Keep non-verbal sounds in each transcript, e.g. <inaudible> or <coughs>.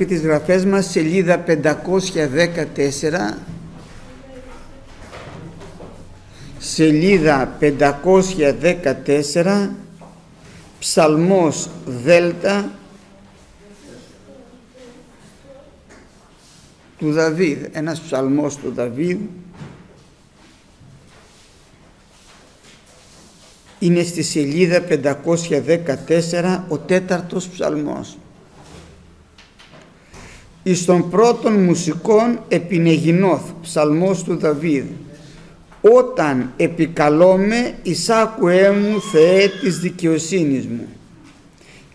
Αυτή τις γραφές μας σελίδα 514 σελίδα 514 ψαλμός Δέλτα. Του Δαβίδ, ένας ψαλμός του Δαβίδ. Είναι στη σελίδα 514 ο τέταρτος ψαλμός. Εις των πρώτων μουσικών επινεγινόθ, ψαλμός του Δαβίδ. Όταν επικαλώμε εισάκουέ μου Θεέ της δικαιοσύνης μου.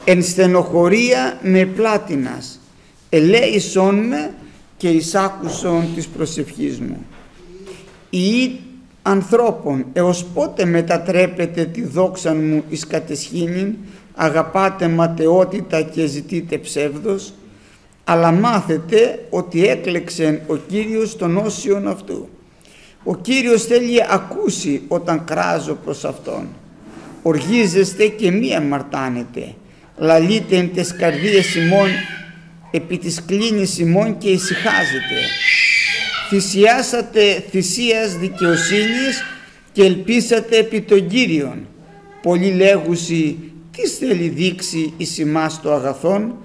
Εν στενοχωρία με πλάτινας, ελέησόν με και εισάκουσον της προσευχής μου. Ή ανθρώπων έως πότε μετατρέπετε τη δόξα μου εις κατεσχήνην, αγαπάτε ματαιότητα και ζητείτε ψεύδος, αλλά μάθετε ότι έκλεξε ο Κύριος τον όσιον αυτού. Ο Κύριος θέλει ακούσει όταν κράζω προς Αυτόν. Οργίζεστε και μη αμαρτάνετε. Λαλείτε εν τες καρδίες ημών, επί της κλίνης ημών και ησυχάζετε. Θυσιάσατε θυσίας δικαιοσύνης και ελπίσατε επί τον Κύριον. Πολλοί λέγουσι, τις θέλει δείξει εις ημάς το αγαθόν,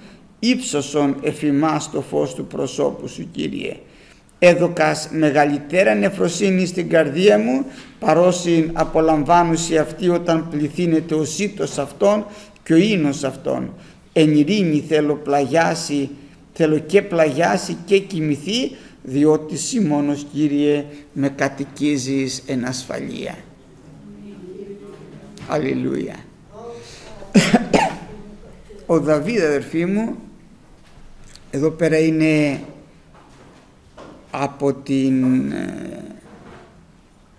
ύψωσον εφημάς το φως του προσώπου σου Κύριε. Έδωκας μεγαλύτερα νεφροσύνη στην καρδία μου παρόσυν απολαμβάνουσι αυτή όταν πληθύνεται ο σύτος αυτών και ο ίνος αυτών. Εν ειρήνη θέλω πλαγιάσει, θέλω και πλαγιάσει και κοιμηθεί διότι εσύ μόνος Κύριε με κατοικίζεις εν ασφαλεία. Αλληλούια. <coughs> Ο Δαβίδ αδερφοί μου εδώ πέρα είναι από την ε,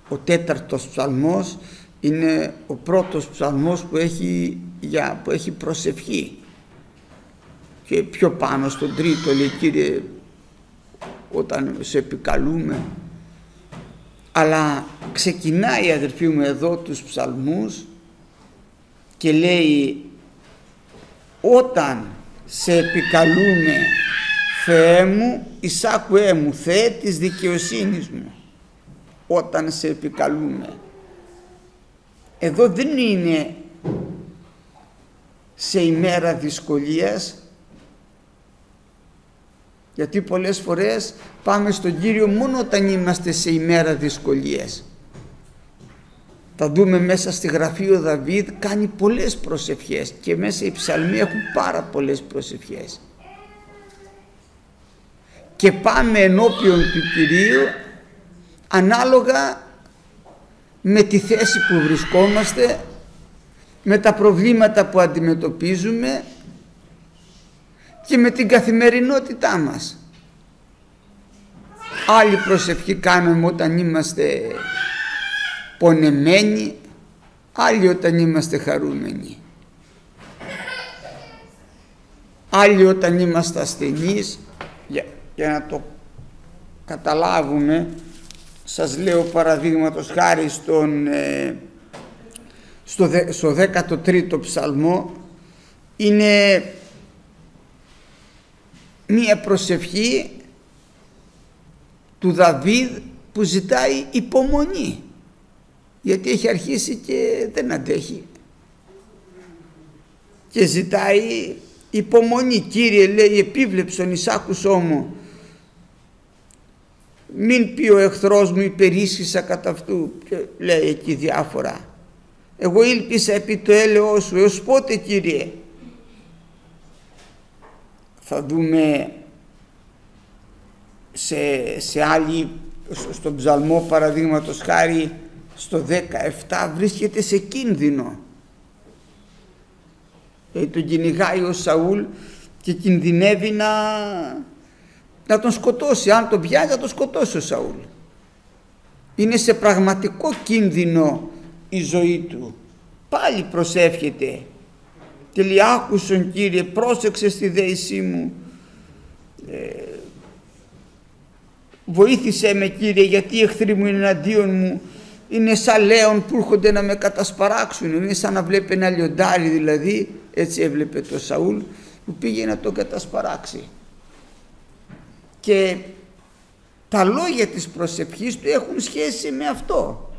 ο τέταρτος ψαλμός είναι ο πρώτος ψαλμός που έχει, για, που έχει προσευχή. Και πιο πάνω στον τρίτο λέει Κύριε όταν σε επικαλούμε αλλά ξεκινάει αδερφοί μου εδώ τους ψαλμούς και λέει όταν σε επικαλούμε Θεέ μου, εισάκουέ μου, Θεέ της δικαιοσύνης μου, όταν σε επικαλούμε. Εδώ δεν είναι σε ημέρα δυσκολίας, γιατί πολλές φορές πάμε στον Κύριο μόνο όταν είμαστε σε ημέρα δυσκολίας. Θα δούμε μέσα στη γραφή ο Δαβίδ κάνει πολλές προσευχές και μέσα οι ψαλμοί έχουν πάρα πολλές προσευχές. Και πάμε ενώπιον του Κυρίου ανάλογα με τη θέση που βρισκόμαστε, με τα προβλήματα που αντιμετωπίζουμε και με την καθημερινότητά μας. Άλλη προσευχή κάνουμε όταν είμαστε πονεμένοι, άλλοι όταν είμαστε χαρούμενοι. Άλλοι όταν είμαστε ασθενείς, για, για να το καταλάβουμε, σας λέω παραδείγματος χάρη στον, ε, στο, στο 13ο ψαλμό, είναι μία προσευχή του Δαβίδ που ζητάει υπομονή γιατί έχει αρχίσει και δεν αντέχει. Και ζητάει υπομονή Κύριε λέει επίβλεψον εις άκουσό μου. Μην πει ο εχθρός μου υπερίσχυσα κατά αυτού και λέει εκεί διάφορα. Εγώ ήλπισα επί το έλεό σου έως πότε Κύριε; Θα δούμε σε, σε άλλη στον ψαλμό παραδείγματος χάρη στο 17 βρίσκεται σε κίνδυνο. Ε, τον κυνηγάει ο Σαούλ και κινδυνεύει να, να τον σκοτώσει. Αν τον πιάσει θα τον σκοτώσει ο Σαούλ. Είναι σε πραγματικό κίνδυνο η ζωή του. Πάλι προσεύχεται. Και λέει άκουσον Κύριε πρόσεξε στη δέησή μου. Ε, βοήθησέ με Κύριε γιατί οι εχθροί μου είναι εναντίον μου είναι σαν λέον που έρχονται να με κατασπαράξουν. Είναι σαν να βλέπει ένα λιοντάρι δηλαδή, έτσι έβλεπε το Σαούλ, που πήγε να τον κατασπαράξει. και τα λόγια της προσευχής του έχουν σχέση με αυτό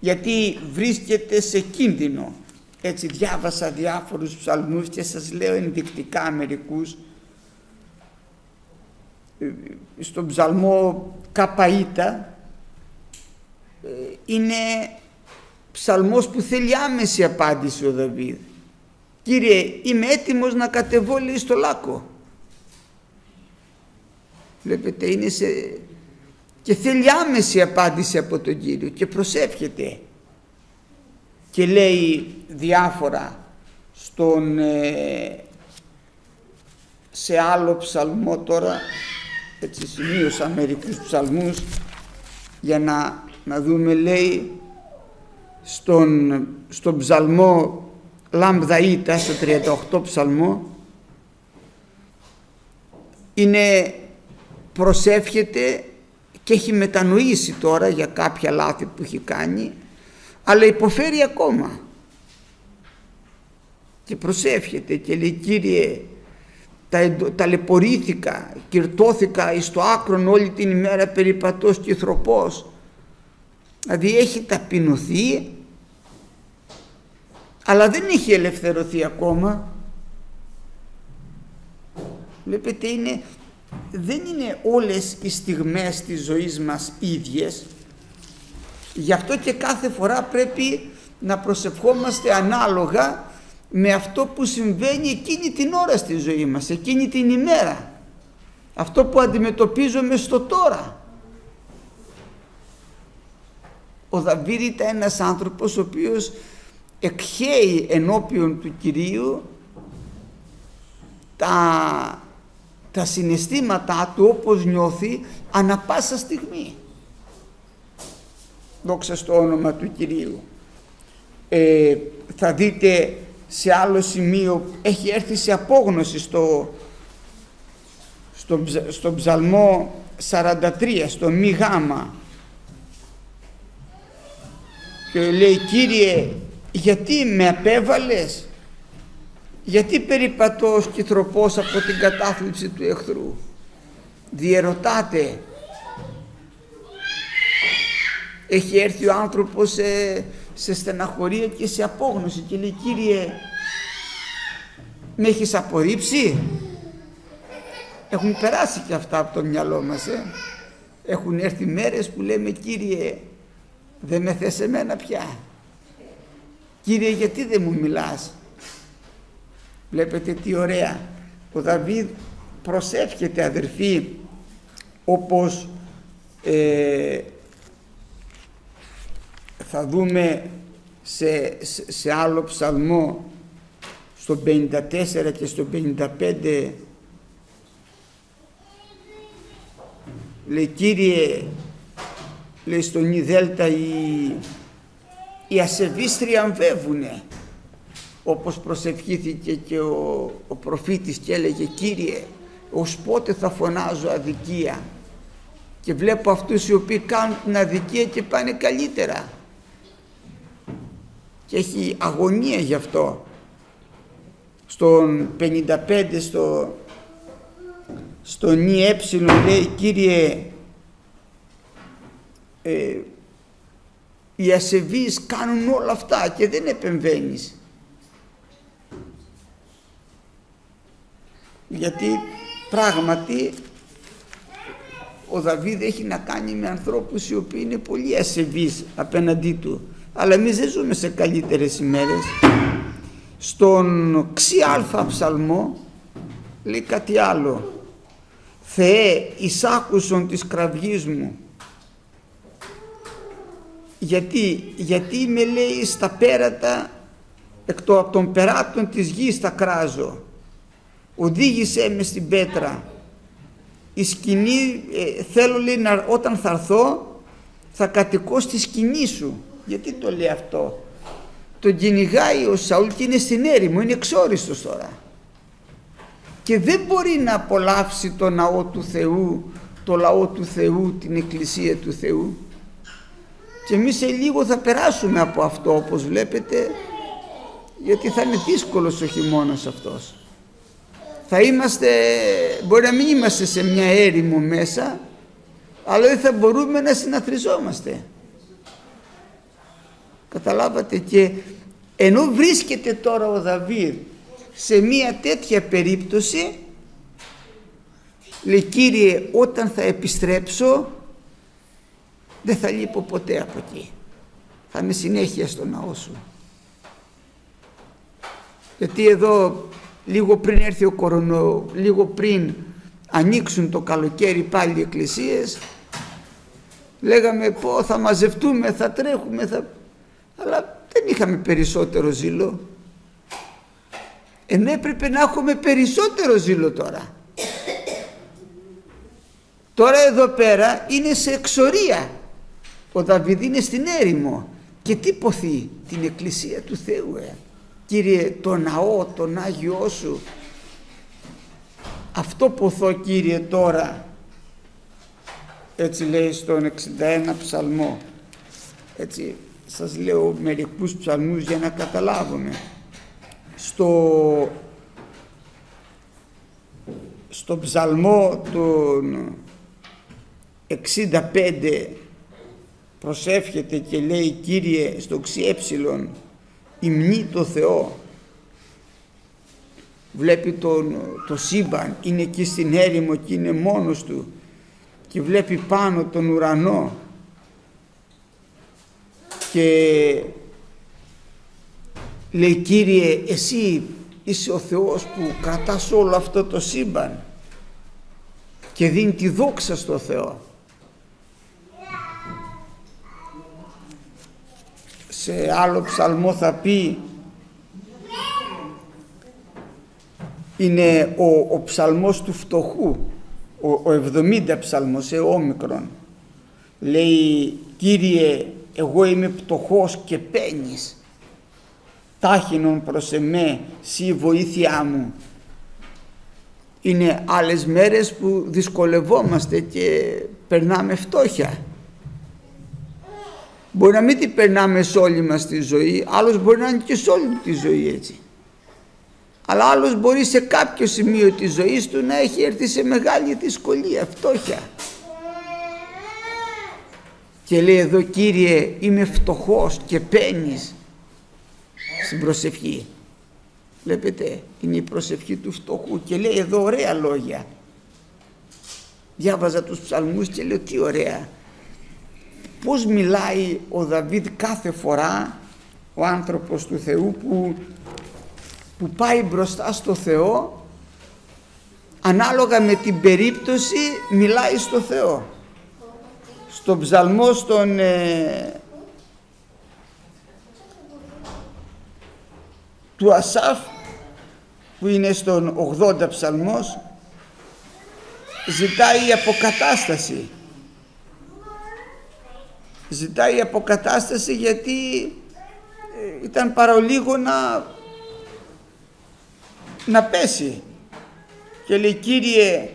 γιατί βρίσκεται σε κίνδυνο έτσι διάβασα διάφορους ψαλμούς και σας λέω ενδεικτικά μερικούς ε, στον ψαλμό Καπαΐτα ε, είναι ψαλμός που θέλει άμεση απάντηση ο Δαβίδ. Κύριε είμαι έτοιμος να κατεβώ λέει στο λάκκο. Βλέπετε είναι σε και θέλει άμεση απάντηση από τον Κύριο και προσεύχεται. Και λέει διάφορα στον, ε, σε άλλο ψαλμό τώρα. Έτσι σημείωσα μερικούς ψαλμούς για να, να δούμε λέει στον, στον ψαλμό Λαμπδαΐτα στο 38 ψαλμό είναι προσεύχεται και έχει μετανοήσει τώρα για κάποια λάθη που έχει κάνει αλλά υποφέρει ακόμα. Και προσεύχεται και λέει Κύριε τα, ταλαιπωρήθηκα, κυρτώθηκα εις το άκρον όλη την ημέρα περιπατός και θροπός δηλαδή έχει ταπεινωθεί αλλά δεν έχει ελευθερωθεί ακόμα. Βλέπετε είναι δεν είναι όλες οι στιγμές της ζωής μας ίδιες. Γι' αυτό και κάθε φορά πρέπει να προσευχόμαστε ανάλογα με αυτό που συμβαίνει εκείνη την ώρα στη ζωή μας, εκείνη την ημέρα. Αυτό που αντιμετωπίζουμε στο τώρα ο Δαβίδ ήταν ένας άνθρωπος ο οποίος εκχέει ενώπιον του Κυρίου τα τα συναισθήματά του όπως νιώθει ανα πάσα στιγμή. Δόξα στο όνομα του Κυρίου. Ε, θα δείτε σε άλλο σημείο έχει έρθει σε απόγνωση στο, στο, στο ψαλμό 43 στο μη γάμα και λέει Κύριε γιατί με απέβαλες; Γιατί περιπατώ σκυθροπός από την κατάθλιψη του εχθρού; Διερωτάτε. Έχει έρθει ο άνθρωπος σε, σε στεναχωρία και σε απόγνωση και λέει Κύριε με έχεις απορρίψει; Έχουν περάσει και αυτά από το μυαλό μας. Ε. Έχουν έρθει μέρες που λέμε Κύριε δεν με θες εμένα πια. Κύριε γιατί δεν μου μιλάς; Βλέπετε τι ωραία. Ο Δαβίδ προσεύχεται αδερφοί όπως ε, θα δούμε σε, σε, άλλο ψαλμό στο 54 και στο 55 λέει Κύριε λέει στον Ιδέλτα οι, οι ασεβείς τριαμβεύουνε όπως προσευχήθηκε και ο, ο προφήτης και έλεγε Κύριε ως πότε θα φωνάζω αδικία; Και βλέπω αυτούς οι οποίοι κάνουν την αδικία και πάνε καλύτερα. Και έχει αγωνία γι' αυτό. Στον 55 στο στο νι ε λέει Κύριε ε, οι ασεβείς κάνουν όλα αυτά και δεν επεμβαίνεις. Γιατί πράγματι ο Δαβίδ έχει να κάνει με ανθρώπους οι οποίοι είναι πολύ ασεβείς απέναντί του. Αλλά εμείς δεν ζούμε σε καλύτερες ημέρες. Στον ξιάλφα ψαλμό λέει κάτι άλλο. Θεέ εισάκουσον της κραυγής μου γιατί, γιατί με λέει στα πέρατα εκ το, από των περάτων της γης θα κράζω. Οδήγησέ με στην πέτρα. Η σκηνή ε, θέλω λέει να, όταν θα έρθω θα κατοικώ στη σκηνή σου. Γιατί το λέει αυτό. Τον κυνηγάει ο Σαούλ και είναι στην έρημο είναι εξόριστος τώρα. Και δεν μπορεί να απολαύσει το ναό του Θεού το λαό του Θεού την εκκλησία του Θεού και εμείς σε λίγο θα περάσουμε από αυτό όπως βλέπετε γιατί θα είναι δύσκολος ο χειμώνας αυτός θα είμαστε, μπορεί να μην είμαστε σε μια έρημο μέσα, αλλά δεν θα μπορούμε να συναθριζόμαστε. Καταλάβατε και ενώ βρίσκεται τώρα ο Δαβίδ σε μια τέτοια περίπτωση λέει Κύριε όταν θα επιστρέψω δεν θα λείπω ποτέ από εκεί. Θα είμαι συνέχεια στο ναό σου. Γιατί εδώ λίγο πριν έρθει ο κορονό λίγο πριν ανοίξουν το καλοκαίρι πάλι οι εκκλησίες λέγαμε πω θα μαζευτούμε θα τρέχουμε θα... αλλά δεν είχαμε περισσότερο ζήλο. Ενώ έπρεπε να έχουμε περισσότερο ζήλο τώρα. Τώρα εδώ πέρα είναι σε εξορία ο Δαβίδ είναι στην έρημο. Και τι ποθεί την εκκλησία του Θεού ε. Κύριε το ναό τον Άγιό σου. Αυτό ποθώ Κύριε τώρα. Έτσι λέει στον 61 ψαλμό. Έτσι σας λέω μερικούς ψαλμούς για να καταλάβουμε στο στο ψαλμό των 65 προσεύχεται και λέει Κύριε στο ξιέψιλον υμνεί το Θεό βλέπει τον, το σύμπαν είναι εκεί στην έρημο και είναι μόνος του και βλέπει πάνω τον ουρανό και λέει Κύριε εσύ είσαι ο Θεός που κρατάς όλο αυτό το σύμπαν και δίνει τη δόξα στο Θεό σε άλλο ψαλμό θα πει είναι ο, ο ψαλμός του φτωχού ο, ο 70 ψαλμός σε όμικρον. Λέει Κύριε εγώ είμαι πτωχός και πένεις τάχινον προς εμέ σύ βοήθειά μου είναι άλλες μέρες που δυσκολευόμαστε και περνάμε φτώχεια Μπορεί να μην την περνάμε σε όλη μας τη ζωή, άλλος μπορεί να είναι και σε όλη τη ζωή έτσι. Αλλά άλλος μπορεί σε κάποιο σημείο της ζωής του να έχει έρθει σε μεγάλη δυσκολία, φτώχεια. Και λέει εδώ Κύριε είμαι φτωχός και παίρνεις στην προσευχή. Βλέπετε είναι η προσευχή του φτωχού και λέει εδώ ωραία λόγια. Διάβαζα τους ψαλμούς και λέω τι ωραία πώς μιλάει ο Δαβίδ κάθε φορά ο άνθρωπος του Θεού που, που πάει μπροστά στο Θεό ανάλογα με την περίπτωση μιλάει στο Θεό. Στο ψαλμό στον ε, του Ασάφ που είναι στον 80 ψαλμός ζητάει αποκατάσταση ζητάει αποκατάσταση γιατί ε, ήταν παρολίγο να, να πέσει. Και λέει Κύριε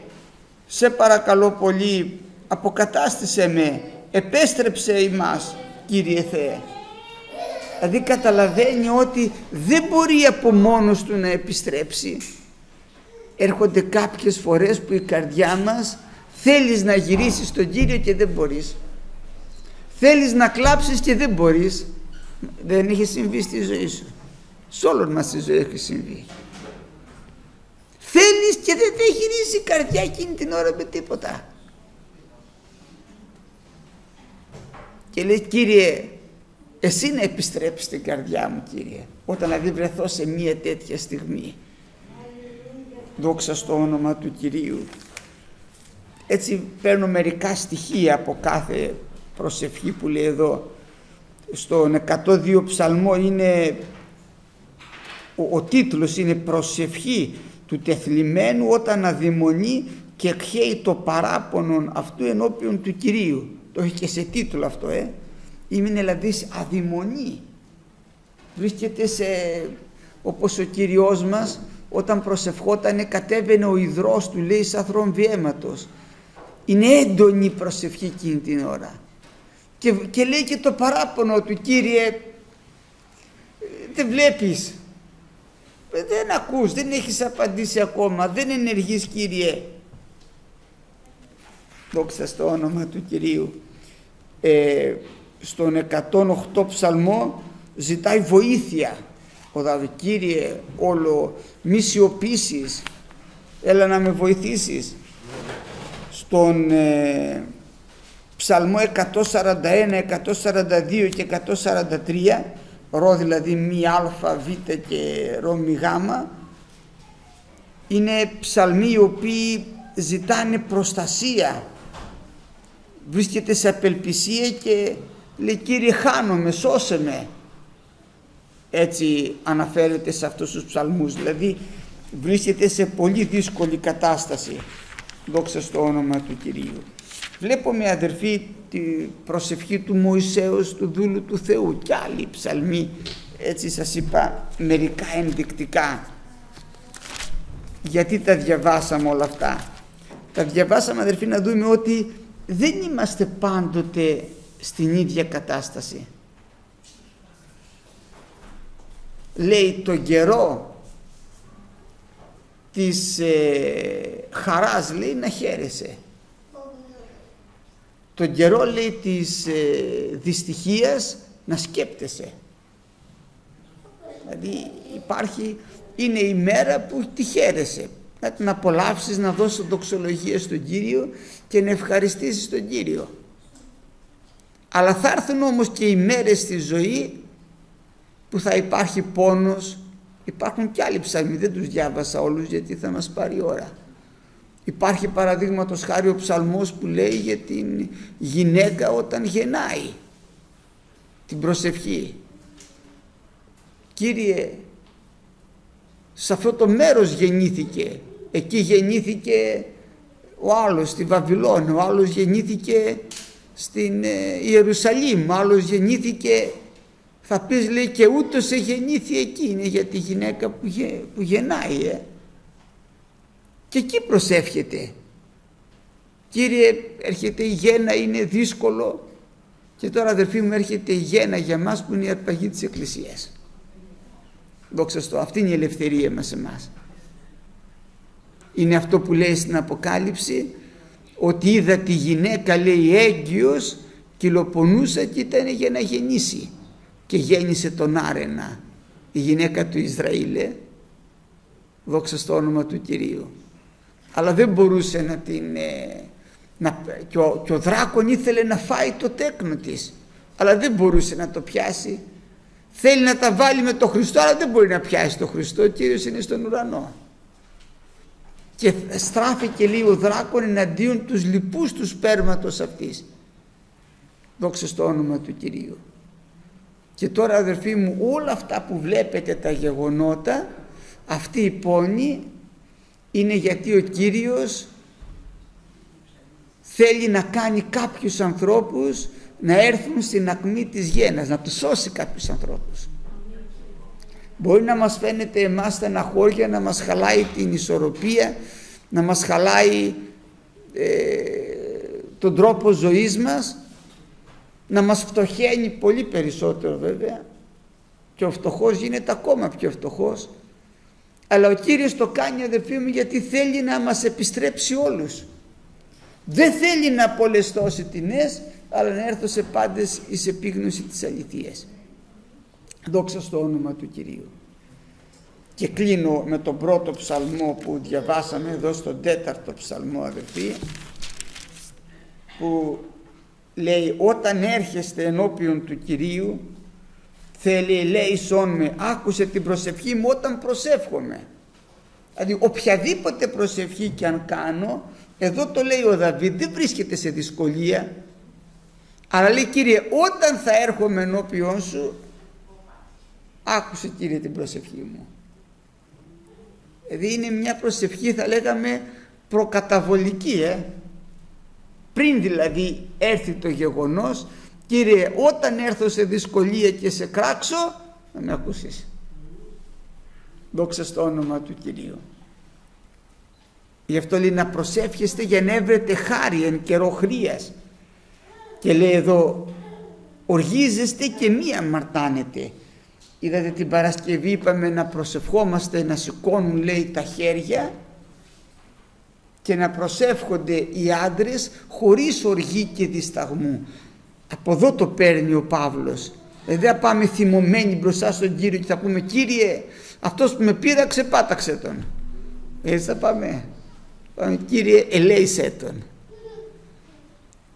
σε παρακαλώ πολύ αποκατάστησε με επέστρεψε ημάς Κύριε Θεέ δηλαδή καταλαβαίνει ότι δεν μπορεί από μόνος του να επιστρέψει. Έρχονται κάποιες φορές που η καρδιά μας θέλεις να γυρίσεις στον Κύριο και δεν μπορείς Θέλεις να κλάψεις και δεν μπορείς. Δεν έχει συμβεί στη ζωή σου. Σε όλων μας στη ζωή έχει συμβεί. Θέλεις και δεν θα γυρίσει η καρδιά εκείνη την ώρα με τίποτα. Και λέει Κύριε εσύ να επιστρέψεις την καρδιά μου Κύριε όταν δηλαδή βρεθώ σε μία τέτοια στιγμή. Δόξα στο όνομα του Κυρίου. Έτσι παίρνω μερικά στοιχεία από κάθε προσευχή που λέει εδώ στον 102 ψαλμό είναι ο, ο τίτλος είναι προσευχή του τεθλιμμένου όταν αδειμονεί και εκχέει το παράπονον αυτού ενώπιον του Κυρίου το έχει και σε τίτλο αυτό ε. Είναι δηλαδή αδειμονή βρίσκεται σε όπως ο Κύριος μας όταν προσευχότανε κατέβαινε ο υδρός του λέει σαν θρομβιέματος. Είναι έντονη η προσευχή εκείνη την ώρα και, και λέει και το παράπονο του Κύριε δεν βλέπεις Ε, δεν ακούς, δεν έχεις απαντήσει ακόμα, δεν ενεργείς Κύριε. Δόξα στο όνομα του Κυρίου. Ε, στον 108 ψαλμό ζητάει βοήθεια. Ο Δαβid, Κύριε, όλο μη σιωπήσεις, έλα να με βοηθήσεις. Στον ε, ψαλμό 141, 142 και 143 ρο δηλαδή μη α, β και ρο μη γ είναι ψαλμοί οι οποίοι ζητάνε προστασία. Βρίσκεται σε απελπισία και λέει Κύριε χάνομαι, σώσε με έτσι αναφέρεται σε αυτούς τους ψαλμούς. Δηλαδή βρίσκεται σε πολύ δύσκολη κατάσταση. Δόξα στο όνομα του Κυρίου Βλέπουμε αδερφοί τη προσευχή του Μωυσέως του δούλου του Θεού. Και άλλοι ψαλμοί έτσι σας είπα μερικά ενδεικτικά. Γιατί τα διαβάσαμε όλα αυτά; Τα διαβάσαμε αδερφοί να δούμε ότι δεν είμαστε πάντοτε στην ίδια κατάσταση. Λέει το καιρό της ε, χαράς λέει να χαίρεσαι τον καιρό λέει της ε, δυστυχίας να σκέπτεσαι. Δηλαδή υπάρχει, είναι η μέρα που τη χαίρεσαι. Να την απολαύσεις, να δώσεις δοξολογία στον Κύριο και να ευχαριστήσεις τον Κύριο. Αλλά θα έρθουν όμως και οι μέρες στη ζωή που θα υπάρχει πόνος. Υπάρχουν και άλλοι ψαλμοί, δεν τους διάβασα όλους γιατί θα μας πάρει ώρα. Υπάρχει παραδείγματος χάρη ο ψαλμός που λέει για την γυναίκα όταν γεννάει την προσευχή. Κύριε, σε αυτό το μέρος γεννήθηκε, εκεί γεννήθηκε ο άλλος στη Βαβυλώνα, ο άλλος γεννήθηκε στην ε, Ιερουσαλήμ, ο άλλος γεννήθηκε, θα πεις λέει και ούτως γεννήθη εκεί, είναι για τη γυναίκα που, που γεννάει. Ε και εκεί προσεύχεται. Κύριε έρχεται η γέννα είναι δύσκολο και τώρα αδερφοί μου έρχεται η γέννα για μας που είναι η αρπαγή της Εκκλησίας. Δόξα στο, αυτή είναι η ελευθερία μας εμάς. Είναι αυτό που λέει στην Αποκάλυψη ότι είδα τη γυναίκα λέει έγκυος κυλοπονούσα και ήταν για να γεννήσει και γέννησε τον Άρενα η γυναίκα του Ισραήλ δόξα στο όνομα του Κυρίου αλλά δεν μπορούσε να την... Ε, να, και, ο, και ο δράκον ήθελε να φάει το τέκνο της. Αλλά δεν μπορούσε να το πιάσει. Θέλει να τα βάλει με το Χριστό αλλά δεν μπορεί να πιάσει το Χριστό. Ο Κύριος είναι στον ουρανό. Και στράφηκε λίγο ο δράκον εναντίον τους λοιπούς του σπέρματος αυτής. Δόξα στο όνομα του Κυρίου. Και τώρα αδερφοί μου όλα αυτά που βλέπετε τα γεγονότα αυτή η πόνη είναι γιατί ο Κύριος θέλει να κάνει κάποιους ανθρώπους να έρθουν στην ακμή της γένας, να τους σώσει κάποιους ανθρώπους. Μπορεί να μας φαίνεται εμάς στεναχώρια, να μας χαλάει την ισορροπία, να μας χαλάει ε, τον τρόπο ζωής μας, να μας φτωχαίνει πολύ περισσότερο βέβαια και ο φτωχός γίνεται ακόμα πιο φτωχός αλλά ο Κύριος το κάνει αδερφοί μου γιατί θέλει να μας επιστρέψει όλους. Δεν θέλει να απολεστώσει τιμές αλλά να έρθω σε πάντες εις επίγνωση της αληθείας. Δόξα στο όνομα του Κυρίου. Και κλείνω με τον πρώτο ψαλμό που διαβάσαμε εδώ στον τέταρτο ψαλμό αδερφοί που λέει όταν έρχεστε ενώπιον του Κυρίου θέλει λέει σών με άκουσε την προσευχή μου όταν προσεύχομαι. Δηλαδή οποιαδήποτε προσευχή και αν κάνω εδώ το λέει ο Δαβίδ δεν βρίσκεται σε δυσκολία. Αλλά λέει Κύριε όταν θα έρχομαι ενώπιόν σου άκουσε Κύριε την προσευχή μου δηλαδή είναι μια προσευχή θα λέγαμε προκαταβολική ε; πριν δηλαδή έρθει το γεγονός Κύριε όταν έρθω σε δυσκολία και σε κράξω να με ακούσεις. Δόξα στο όνομα του Κυρίου. Γι' αυτό λέει να προσεύχεστε για να έβρετε χάρη εν καιρό χρίας. Και λέει εδώ οργίζεστε και μη αμαρτάνετε. είδατε την Παρασκευή είπαμε να προσευχόμαστε να σηκώνουν λέει τα χέρια και να προσεύχονται οι άντρες χωρίς οργή και δισταγμού από εδώ το παίρνει ο Παύλος. Δηλαδή θα πάμε θυμωμένοι μπροστά στον Κύριο και θα πούμε Κύριε αυτός που με πείραξε πάταξε τον έτσι θα πάμε. Πάμε Κύριε ελέησέ τον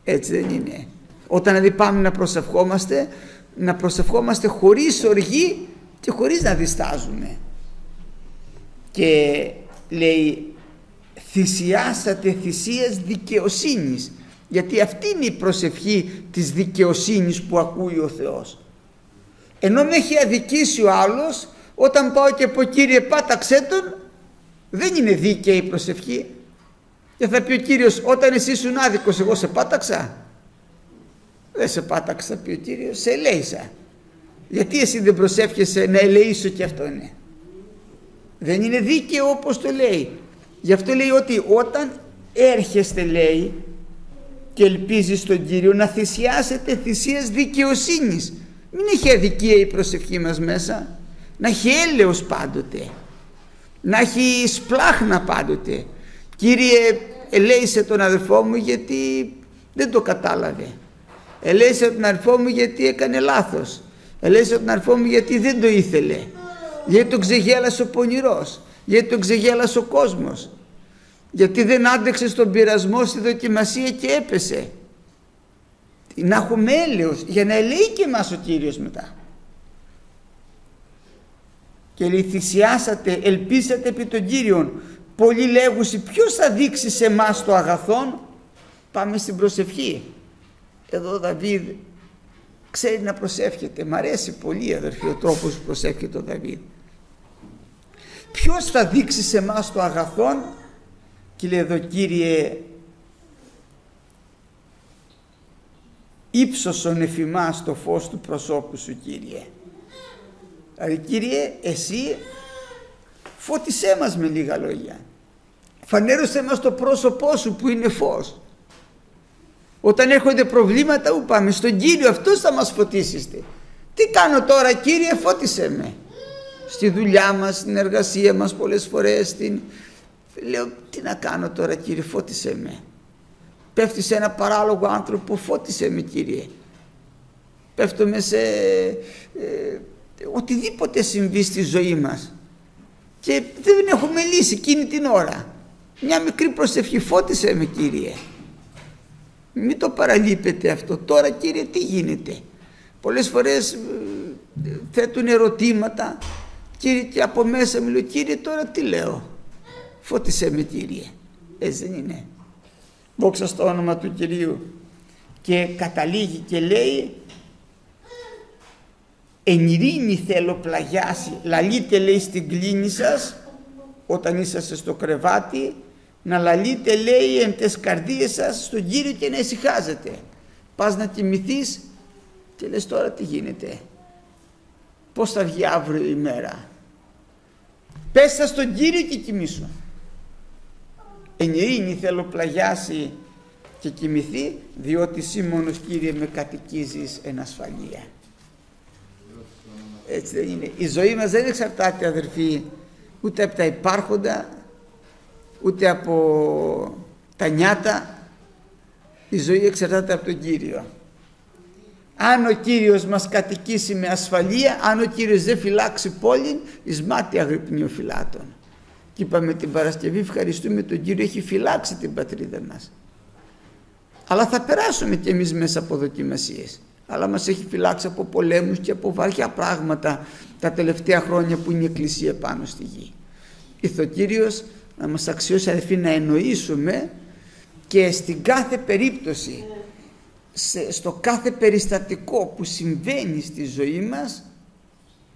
έτσι δεν είναι. Όταν δηλαδή πάμε να προσευχόμαστε να προσευχόμαστε χωρίς οργή και χωρίς να διστάζουμε. Και λέει θυσιάσατε θυσίες δικαιοσύνης γιατί αυτή είναι η προσευχή της δικαιοσύνης που ακούει ο Θεός. Ενώ με έχει αδικήσει ο άλλος όταν πάω και πω Κύριε πάταξέ τον δεν είναι δίκαιη η προσευχή. Και θα πει ο Κύριος όταν εσύ ήσουν άδικος εγώ σε πάταξα δεν σε πάταξα θα πει ο Κύριος σε ελέησα γιατί εσύ δεν προσεύχεσαι να ελεήσω και αυτό είναι δεν είναι δίκαιο όπως το λέει γι' αυτό λέει ότι όταν έρχεστε λέει και ελπίζεις στον Κύριο να θυσιάσετε θυσίες δικαιοσύνης. Μην έχει αδικία η προσευχή μας μέσα. Να έχει έλεος πάντοτε. Να έχει σπλάχνα πάντοτε. Κύριε ελέησε τον αδερφό μου γιατί δεν το κατάλαβε. Ελέησε τον αδερφό μου γιατί έκανε λάθος. Ελέησε τον αδερφό μου γιατί δεν το ήθελε. Γιατί τον ξεγέλασε ο πονηρός. Γιατί τον ξεγέλασε ο κόσμος γιατί δεν άντεξε στον πειρασμό στη δοκιμασία και έπεσε. Να έχουμε έλεος για να ελέει και εμάς ο Κύριος μετά. Και λέει θυσιάσατε, ελπίσατε επί τον Κύριον. Πολλοί λέγουσι ποιος θα δείξει σε εμάς το αγαθόν; Πάμε στην προσευχή. Εδώ ο Δαβίδ ξέρει να προσεύχεται. Μ' αρέσει πολύ αδερφοί ο τρόπος που προσεύχεται ο Δαβίδ. Ποιος θα δείξει σε εμάς το αγαθόν; Και λέει εδώ Κύριε ύψωσον εφημάς το φως του προσώπου σου Κύριε. Δηλαδή Κύριε εσύ φώτισέ μας με λίγα λόγια. Φανέρωσέ μας το πρόσωπό σου που είναι φως. Όταν έρχονται προβλήματα où πάμε στον Κύριο αυτός θα μας φωτίσετε τι κάνω τώρα Κύριε φώτισέ με. Στη δουλειά μας, στην εργασία μας πολλές φορές στην... λέω τι να κάνω τώρα Κύριε φώτισέ με. Πέφτει σε ένα παράλογο άνθρωπο φώτισε με Κύριε. Πέφτουμε σε ε, οτιδήποτε συμβεί στη ζωή μας. Και δεν έχουμε λύση εκείνη την ώρα. Μια μικρή προσευχή φώτισε με Κύριε. Μην το παραλείπετε αυτό. Τώρα Κύριε τι γίνεται; Πολλές φορές ε, θέτουν ερωτήματα. Κύριε και από μέσα μου λέω Κύριε τώρα τι λέω; Φώτισε με Κύριε. Έτσι δεν είναι. Δόξα στο όνομα του Κυρίου. Και καταλήγει και λέει εν ειρήνη θέλω πλαγιάσει λαλείτε λέει στην κλίνη σας όταν είσαστε στο κρεβάτι να λαλείτε λέει εν τες καρδίες σας στον Κύριο και να ησυχάζετε πας να κοιμηθείς και λες τώρα τι γίνεται; Πως θα βγει αύριο η μέρα; Πέσα στον Κύριο και κοιμήσου εν ειρήνη θέλω πλαγιάσει και κοιμηθεί διότι εσύ μόνος Κύριε με κατοικίζεις εν ασφαλεία. Έτσι δεν είναι. Η ζωή μας δεν εξαρτάται αδερφοί ούτε από τα υπάρχοντα ούτε από τα νιάτα. Η ζωή εξαρτάται από τον Κύριο. Αν ο Κύριος μας κατοικήσει με ασφαλεία αν ο Κύριος δεν φυλάξει πόλη εις μάτι αγρυπνίου φυλάτων και είπαμε την Παρασκευή ευχαριστούμε τον Κύριο έχει φυλάξει την πατρίδα μας. Αλλά θα περάσουμε κι εμείς μέσα από δοκιμασίες. Αλλά μας έχει φυλάξει από πολέμους και από βαριά πράγματα τα τελευταία χρόνια που είναι η Εκκλησία πάνω στη γη. Ήρθε ο Κύριος να μας αξιώσει αδελφοί να εννοήσουμε και στην κάθε περίπτωση στο κάθε περιστατικό που συμβαίνει στη ζωή μας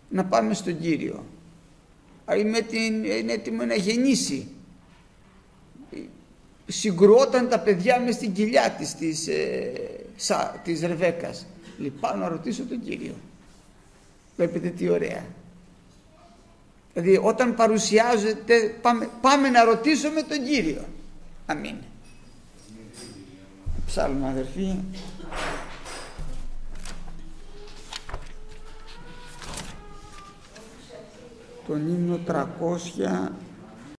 να πάμε στον Κύριο με την, είναι έτοιμο να γεννήσει. Συγκρουόταν τα παιδιά μες στην κοιλιά της, της, ε, σα, της Ρεβέκας. Λοιπόν, να ρωτήσω τον Κύριο. Βλέπετε τι ωραία. Δηλαδή όταν παρουσιάζεται πάμε, πάμε να ρωτήσουμε τον Κύριο. Αμήν. Ψάλουμε αδερφοί. Τον ύμνο 300